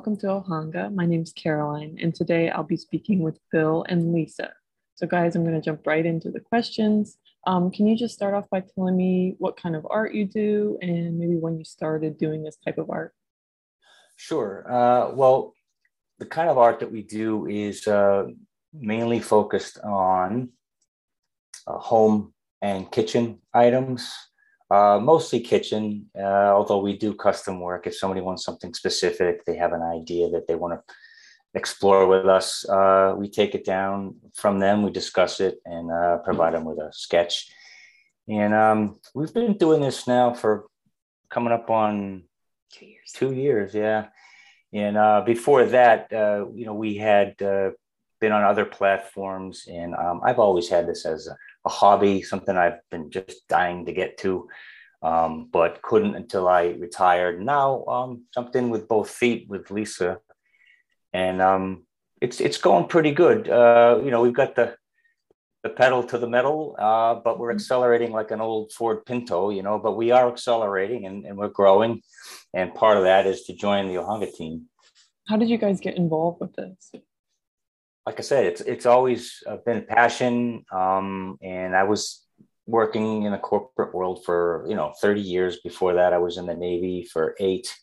Welcome to Ohanga. My name is Caroline, and today I'll be speaking with Bill and Lisa. So, guys, I'm going to jump right into the questions. Um, can you just start off by telling me what kind of art you do and maybe when you started doing this type of art? Sure. Uh, well, the kind of art that we do is uh, mainly focused on uh, home and kitchen items, uh, mostly kitchen, uh, although we do custom work. If somebody wants something specific, they have an idea that they want to explore with us, uh, we take it down from them, we discuss it, and uh, provide them with a sketch. And um, we've been doing this now for coming up on two years. Two years, yeah. And uh, before that, uh, you know, we had uh, been on other platforms, and um, I've always had this as a, a, hobby, something I've been just dying to get to, um, but couldn't until I retired. Now, um, in with both feet with Lisa, and um, it's it's going pretty good. Uh, you know, we've got the the pedal to the metal, uh, but we're mm-hmm. accelerating like an old Ford Pinto, you know, but we are accelerating and, and we're growing. And part of that is to join the Ohanga team. How did you guys get involved with this? Like I said, it's it's always uh, been a passion. Um, and I was working in the corporate world for, you know, 30 years. Before that, I was in the Navy for eight.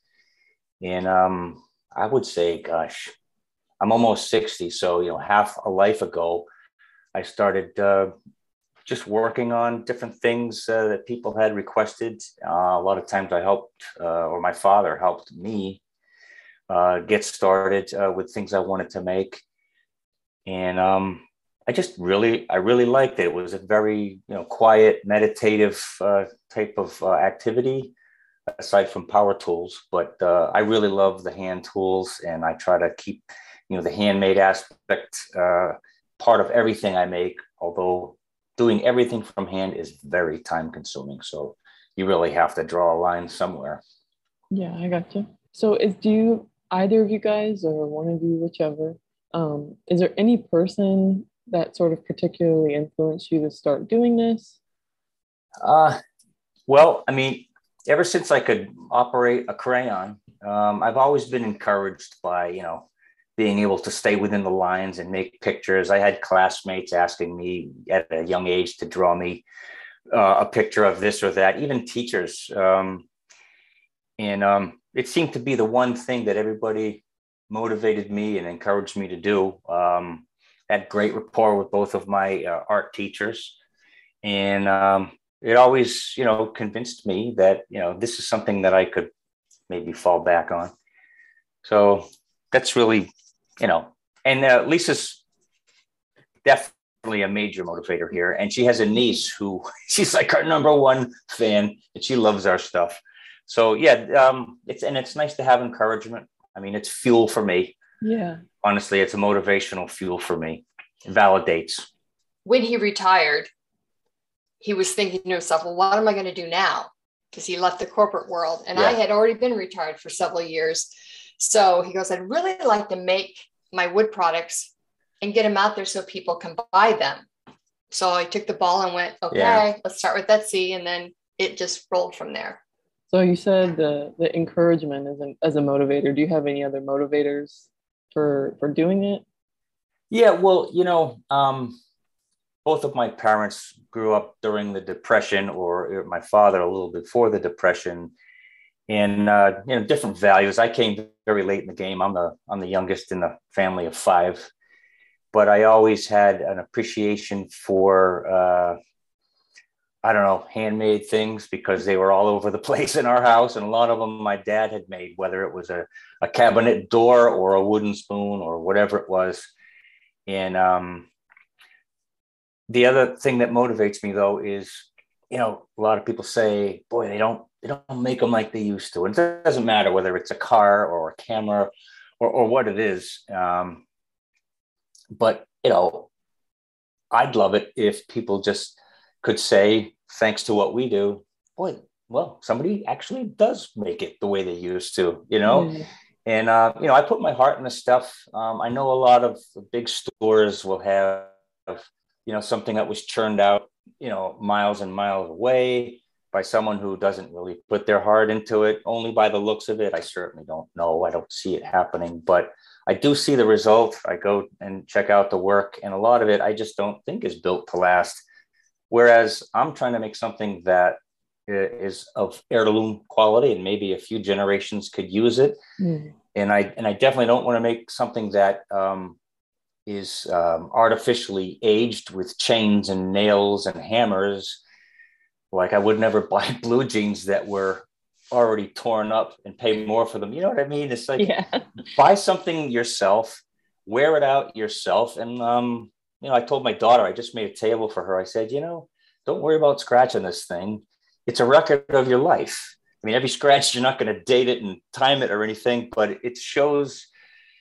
And um, I would say, gosh, I'm almost 60. So, you know, half a life ago, I started uh, just working on different things uh, that people had requested. Uh, a lot of times I helped, uh, or my father helped me uh, get started with things I wanted to make. And um, I just really, I really liked it. It was a very, you know, quiet, meditative type of activity aside from power tools. But uh, I really love the hand tools, and I try to keep you know the handmade aspect uh, part of everything I make. Although doing everything from hand is very time consuming, so you really have to draw a line somewhere. Yeah, I got you. So, is do you either of you guys or one of you, whichever, um, is there any person that sort of particularly influenced you to start doing this? Uh, well, I mean, ever since I could operate a crayon, um, I've always been encouraged by, you know, being able to stay within the lines and make pictures. I had classmates asking me at a young age to draw me uh, a picture of this or that, even teachers. Um, and um, it seemed to be the one thing that everybody motivated me and encouraged me to do. Um, had great rapport with both of my uh, art teachers. And um, it always, you know, convinced me that, you know, this is something that I could maybe fall back on. So that's really, you know, and uh, Lisa's definitely a major motivator here. And she has a niece who she's like our number one fan and she loves our stuff. So yeah, um, it's, and it's nice to have encouragement. I mean, it's fuel for me. Yeah. Honestly, it's a motivational fuel for me. It validates. When he retired, he was thinking to himself, well, what am I going to do now? Because he left the corporate world and yeah. I had already been retired for several years. So he goes, I'd really like to make my wood products and get them out there so people can buy them. So I took the ball and went, okay, yeah. let's start with Etsy. And then it just rolled from there. So you said the, the encouragement as, an, as a motivator. Do you have any other motivators for, for doing it? Yeah, well, you know, um, both of my parents grew up during the depression or my father a little before the depression and uh, you know different values i came very late in the game i'm the i'm the youngest in the family of five but i always had an appreciation for uh, i don't know handmade things because they were all over the place in our house and a lot of them my dad had made whether it was a, a cabinet door or a wooden spoon or whatever it was. And um, the other thing that motivates me though is you know a lot of people say boy they don't they don't make them like they used to. And it doesn't matter whether it's a car or a camera or, or what it is um, but you know i'd love it if people just could say thanks to what we do. Boy well somebody actually does make it the way they used to you know? Mm. and uh, you know i put my heart in the stuff. Um, i know a lot of big stores will have you know something that was churned out you know miles and miles away by someone who doesn't really put their heart into it. Only by the looks of it i certainly don't know. I don't see it happening but i do see the result. I go and check out the work and a lot of it i just don't think is built to last whereas i'm trying to make something that is of heirloom quality and maybe a few generations could use it mm. and i and i definitely don't want to make something that um, is um, artificially aged with chains and nails and hammers like I would never buy blue jeans that were already torn up and pay more for them. You know what I mean? It's like yeah. buy something yourself, wear it out yourself. And um, you know, I told my daughter, I just made a table for her. I said, you know, don't worry about scratching this thing. It's a record of your life. I mean, every scratch, you're not going to date it and time it or anything, but it shows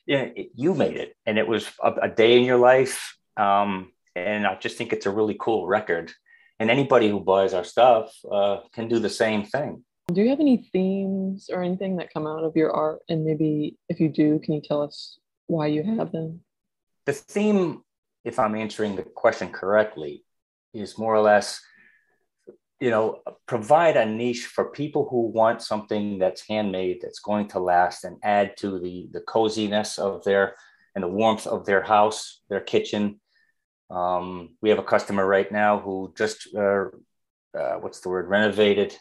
you, know, it, you made it and it was a, a day in your life. Um, and I just think it's a really cool record and anybody who buys our stuff uh, can do the same thing. Do you have any themes or anything that come out of your art? And maybe if you do, can you tell us why you have them? The theme, if I'm answering the question correctly, is more or less, you know, provide a niche for people who want something that's handmade, that's going to last, and add to the the coziness of their and the warmth of their house, their kitchen, um, we have a customer right now who just, uh, uh, what's the word, renovated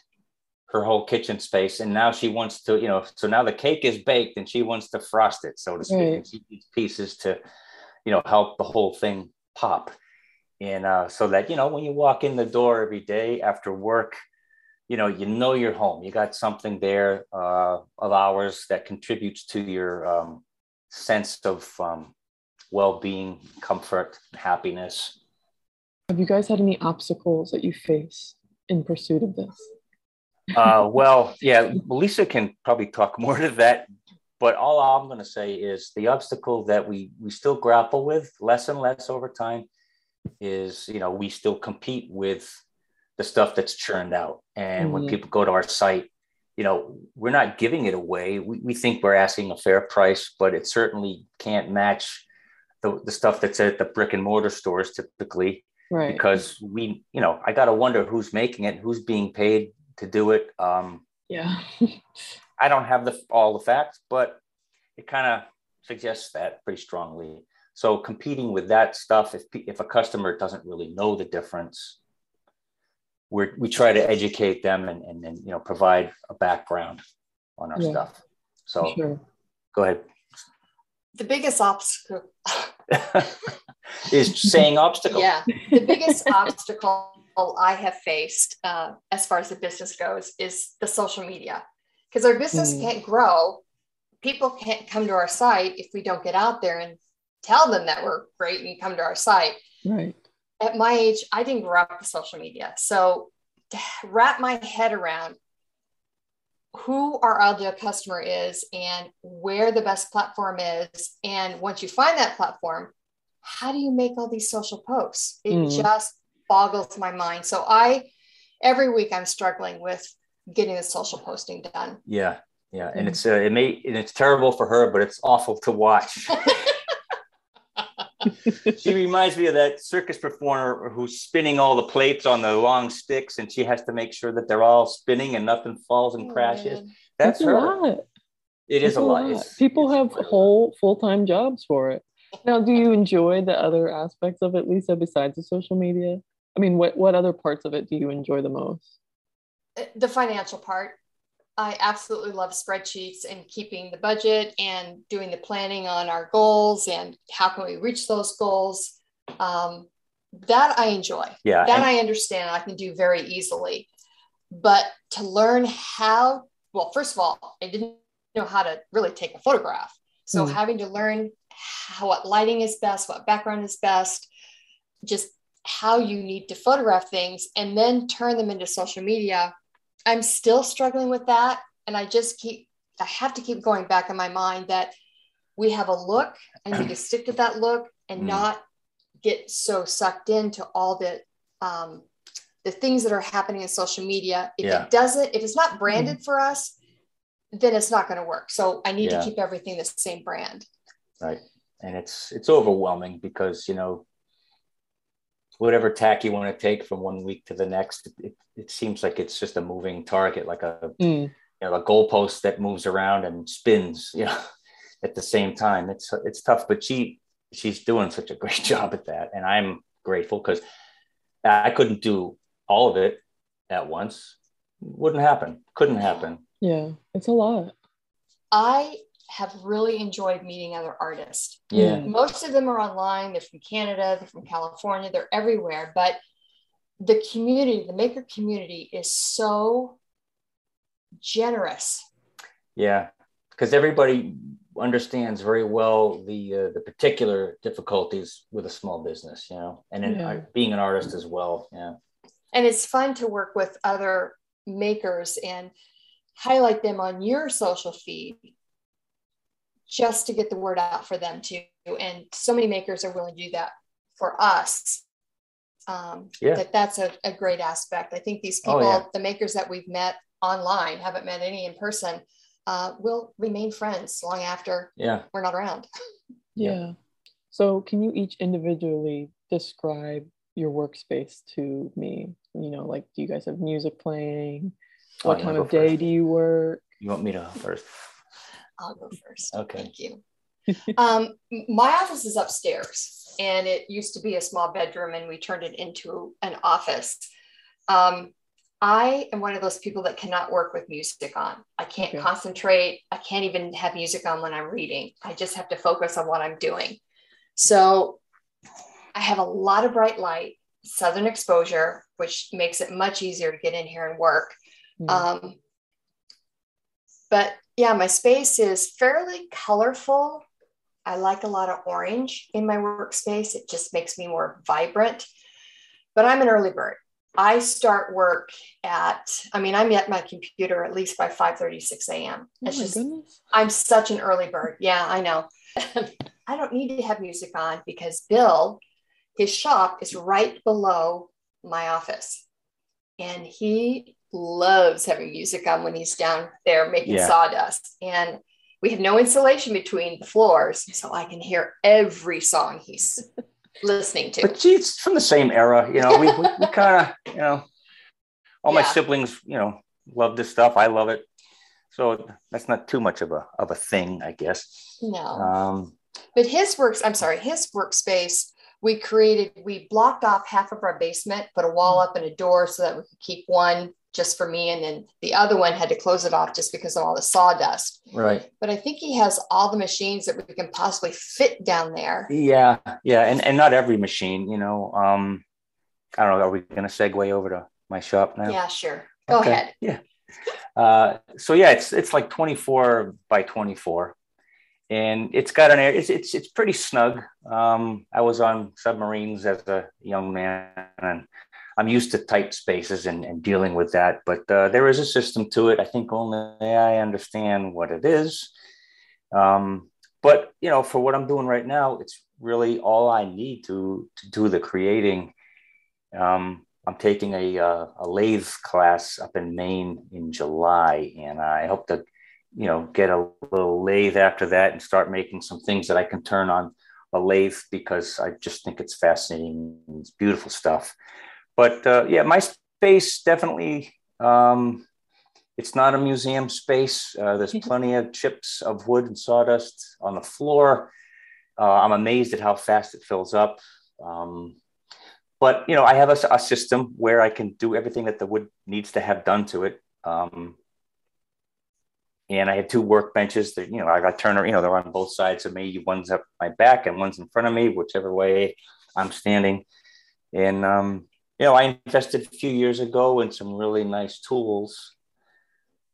her whole kitchen space. And now she wants to, you know, so now the cake is baked and she wants to frost it, so to speak. And she needs pieces to, you know, help the whole thing pop. And uh, so that, you know, when you walk in the door every day after work, you know, you know you're home. You got something there uh, of ours that contributes to your um, sense of um, well-being, comfort, happiness. Have you guys had any obstacles that you face in pursuit of this? uh, well, yeah, Lisa can probably talk more to that. But all I'm going to say is the obstacle that we we still grapple with less and less over time is you know we still compete with the stuff that's churned out, and mm-hmm. when people go to our site, you know we're not giving it away. We we think we're asking a fair price, but it certainly can't match the, the stuff that's at the brick and mortar stores typically right because we you know i gotta wonder who's making it who's being paid to do it um yeah i don't have the all the facts but it kind of suggests that pretty strongly. So competing with that stuff if if a customer doesn't really know the difference we we try to educate them and, and, and you know provide a background on our yeah, stuff. So sure. go ahead. The biggest obstacle is saying obstacle. Yeah, the biggest obstacle I have faced uh, as far as the business goes is the social media because our business mm. can't grow. People can't come to our site if we don't get out there and tell them that we're great and come to our site. Right. At my age, I didn't grow up with social media. So to wrap my head around who our ideal customer is and where the best platform is. And once you find that platform, how do you make all these social posts? It mm. just boggles my mind. So I, every week, I'm struggling with getting the social posting done. Yeah, yeah, and mm. it's uh, it may and it's terrible for her, but it's awful to watch. she reminds me of that circus performer who's spinning all the plates on the long sticks, and she has to make sure that they're all spinning and nothing falls and oh, crashes. Man. That's, That's her. A lot. It is a, a lot. lot. People it's have whole full time jobs for it. Now, do you enjoy the other aspects of it, Lisa, besides the social media? I mean, what what other parts of it do you enjoy the most? The financial part. I absolutely love spreadsheets and keeping the budget and doing the planning on our goals and how can we reach those goals. Um, that I enjoy. Yeah. That I understand. I can do very easily. But to learn how, well, first of all, I didn't know how to really take a photograph. So mm. having to learn how, what lighting is best, what background is best, just how you need to photograph things and then turn them into social media I'm still struggling with that. And I just keep, I have to keep going back in my mind that we have a look and we just stick to that look and mm. not get so sucked into all the, um, the things that are happening in social media. If yeah. it doesn't, if it's not branded mm. for us, then it's not going to work. So I need yeah. to keep everything the same brand. Right. And it's, it's overwhelming because, you know, whatever tack you want to take from one week to the next, it, it seems like it's just a moving target, like a mm. you know a goalpost that moves around and spins, you know, at the same time. It's it's tough, but she she's doing such a great job at that, and I'm grateful because I couldn't do all of it at once. Wouldn't happen. Couldn't happen. Yeah, it's a lot. I have really enjoyed meeting other artists. Yeah. Most of them are online. They're from Canada, they're from California, they're everywhere. But the community, the maker community is so generous. Yeah. Because everybody understands very well the uh, the particular difficulties with a small business, you know, and in, yeah. uh, being an artist as well. Yeah. And it's fun to work with other makers and highlight them on your social feed just to get the word out for them too. And so many makers are willing to do that for us. Um, yeah. That that's a, a great aspect. I think these people, oh, yeah. the makers that we've met online, haven't met any in person, uh, will remain friends long after yeah. we're not around. Yeah. So can you each individually describe your workspace to me? You know, like do you guys have music playing? What time of day first. do you work? You want me to first? I'll go first. Okay. Thank you. um, my office is upstairs, and it used to be a small bedroom, and we turned it into an office. Um, I am one of those people that cannot work with music on. I can't okay. concentrate. I can't even have music on when I'm reading. I just have to focus on what I'm doing. So I have a lot of bright light, southern exposure, which makes it much easier to get in here and work. Mm. Um, but yeah, my space is fairly colorful. I like a lot of orange in my workspace. It just makes me more vibrant. But I'm an early bird. I start work at, I mean, I'm at my computer at least by 5 36 a.m. It's oh just, goodness. I'm such an early bird. Yeah, I know. I don't need to have music on because Bill, his shop is right below my office. And he loves having music on when he's down there making yeah. sawdust. And we have no insulation between the floors, so I can hear every song he's listening to. But geez, from the same era, you know, we, we, we kind of, you know, all yeah. my siblings, you know, love this stuff. I love it. So that's not too much of a of a thing, I guess. No. Um, but his works, I'm sorry, his workspace we created, we blocked off half of our basement, put a wall up and a door so that we could keep one just for me. And then the other one had to close it off just because of all the sawdust. Right. But I think he has all the machines that we can possibly fit down there. Yeah. Yeah. And, and not every machine, you know. Um, I don't know. Are we going to segue over to my shop now? Yeah, sure. Go okay. ahead. Yeah. Uh, so yeah, it's it's like 24 by 24, and it's got an air. It's it's it's pretty snug. Um, I was on submarines as a young man, and I'm used to tight spaces and, and dealing with that, but uh, there is a system to it. I think only I understand what it is. Um, but you know, for what I'm doing right now, it's really all I need to to do the creating. Um, I'm taking a uh, a lathe class up in Maine in July, and I hope to, you know, get a little lathe after that and start making some things that I can turn on a lathe because I just think it's fascinating. It's beautiful stuff but uh, yeah, my space definitely. Um, it's not a museum space. Uh, there's mm-hmm. plenty of chips of wood and sawdust on the floor. Uh, I'm amazed at how fast it fills up. Um, but you know, I have a, a, system where I can do everything that the wood needs to have done to it. Um, and I have two workbenches that you know I got Turner. You know, they're on both sides of me. One's up my back and one's in front of me, whichever way I'm standing. And um, you know, I invested a few years ago in some really nice tools,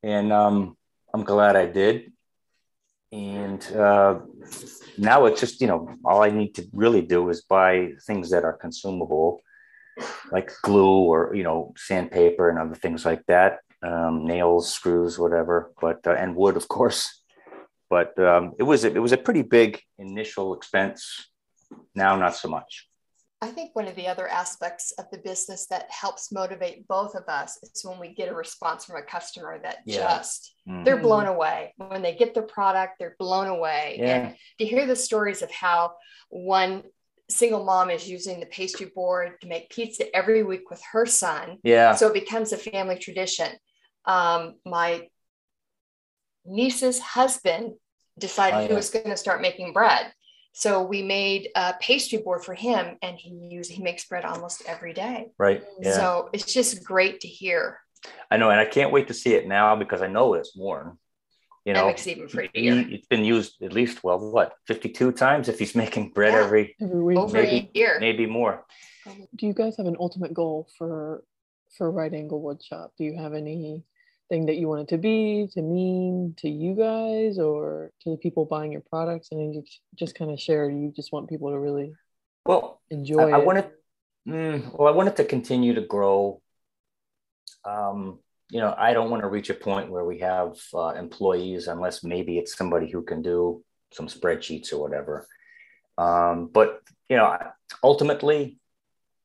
and um, I'm glad I did. And uh, now it's just, you know, all I need to really do is buy things that are consumable, like glue or, you know, sandpaper and other things like that, um, nails, screws, whatever, but, uh, and wood, of course. But um, it was, it was a pretty big initial expense. Now, not so much. I think one of the other aspects of the business that helps motivate both of us is when we get a response from a customer that yeah. just mm-hmm. they're blown away. When they get the product, they're blown away. Yeah. And to hear the stories of how one single mom is using the pastry board to make pizza every week with her son. Yeah. So it becomes a family tradition. Um, my niece's husband decided Oh, he was going to start making bread. So we made a pastry board for him, and he use he makes bread almost every day. Right. Yeah. So it's just great to hear. I know, and I can't wait to see it now because I know it's worn. You That know, makes it even you- prettier. it's been used at least well, what, fifty-two times if he's making bread Yeah. every, Every week. Over maybe- a year. maybe more. Do you guys have an ultimate goal for for Right Angle Wood Shop? Do you have anything that you want it to be, to mean to you guys or to the people buying your products? And then you just kind of share, you just want people to really Well, enjoy I, I it. wanted, mm, well, I wanted to continue to grow. Um, you know, I don't want to reach a point where we have uh, employees unless maybe it's somebody who can do some spreadsheets or whatever. Um, but you know, ultimately,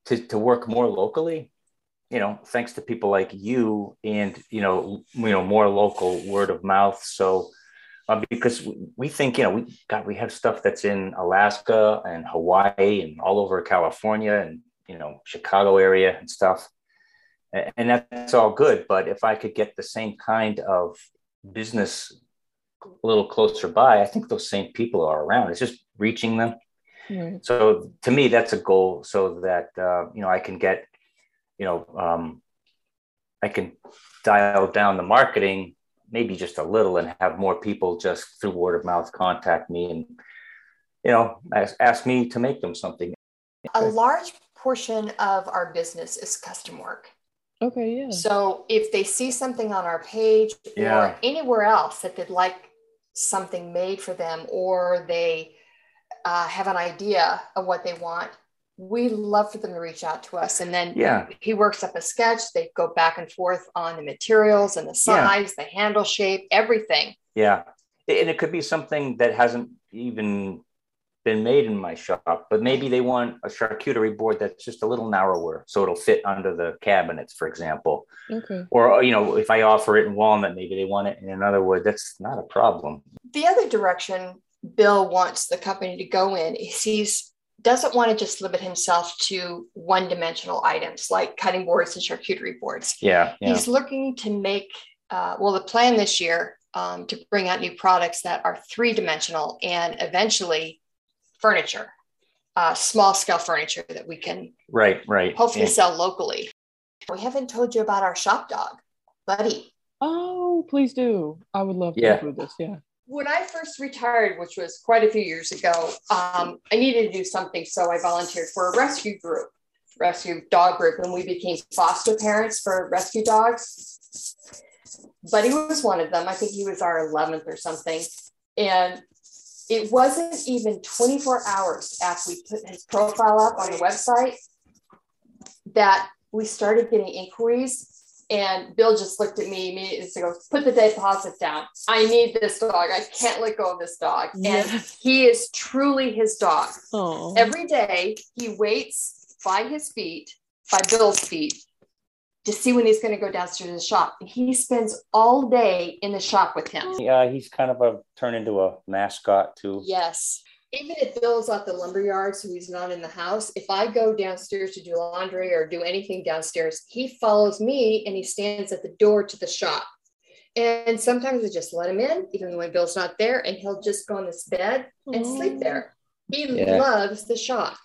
to to work more locally, you know, thanks to people like you and you know, you know, more local word of mouth. So. Uh, because we, think you know we got we have stuff that's in Alaska and Hawaii and all over California and you know Chicago area and stuff, and that's all good. But if I could get the same kind of business a little closer by, I think those same people are around. It's just reaching them. Right. So to me, that's a goal, so that uh, you know I can get, you know, um, I can dial down the marketing maybe just a little and have more people just through word of mouth contact me and you know ask, ask me to make them something. A large portion of our business is custom work. Okay, yeah. So if they see something on our page Yeah. or anywhere else that they'd like something made for them, or they uh, have an idea of what they want, we love for them to reach out to us. And then Yeah, he works up a sketch. They go back and forth on the materials and the Yeah. size, the handle shape, everything. yeah, and it could be something that hasn't even been made in my shop, but maybe they want a charcuterie board that's just a little narrower, so it'll fit under the cabinets, for example. Okay. or uh, you know if i offer it in walnut maybe they want it in another wood that's not a problem The other direction Bill wants the company to go in is he's doesn't want to just limit himself to one dimensional items like cutting boards and charcuterie boards. yeah yeah He's looking to make, uh, well, the plan this year um, to bring out new products that are three dimensional and eventually furniture, uh, small scale furniture that we can right right hopefully yeah. sell locally. We haven't told you about our shop dog, Buddy. Oh, please do. I would love to Yeah. include this. Yeah. When I first retired, which was quite a few years ago, um, I needed to do something. So I volunteered for a rescue group, rescue dog group, and we became foster parents for rescue dogs. Buddy was one of them. I think he was our 11th or something. And it wasn't even 24 hours after we put his profile up on the website that we started getting inquiries. And Bill just looked at me immediately and goes, Put the deposit down. I need this dog. I can't let go of this dog. And he is truly his dog. Oh. Every day he waits by his feet, by Bill's feet, to see when he's going to go downstairs to the shop. And he spends all day in the shop with him. yeah he's kind of a turned into a mascot too Yes. Even if Bill's at the lumber yard, so he's not in the house, if I go downstairs to do laundry or do anything downstairs, he follows me and he stands at the door to the shop. And sometimes I just let him in, even when Bill's not there, and he'll just go on this bed and sleep there. He Yeah. loves the shop.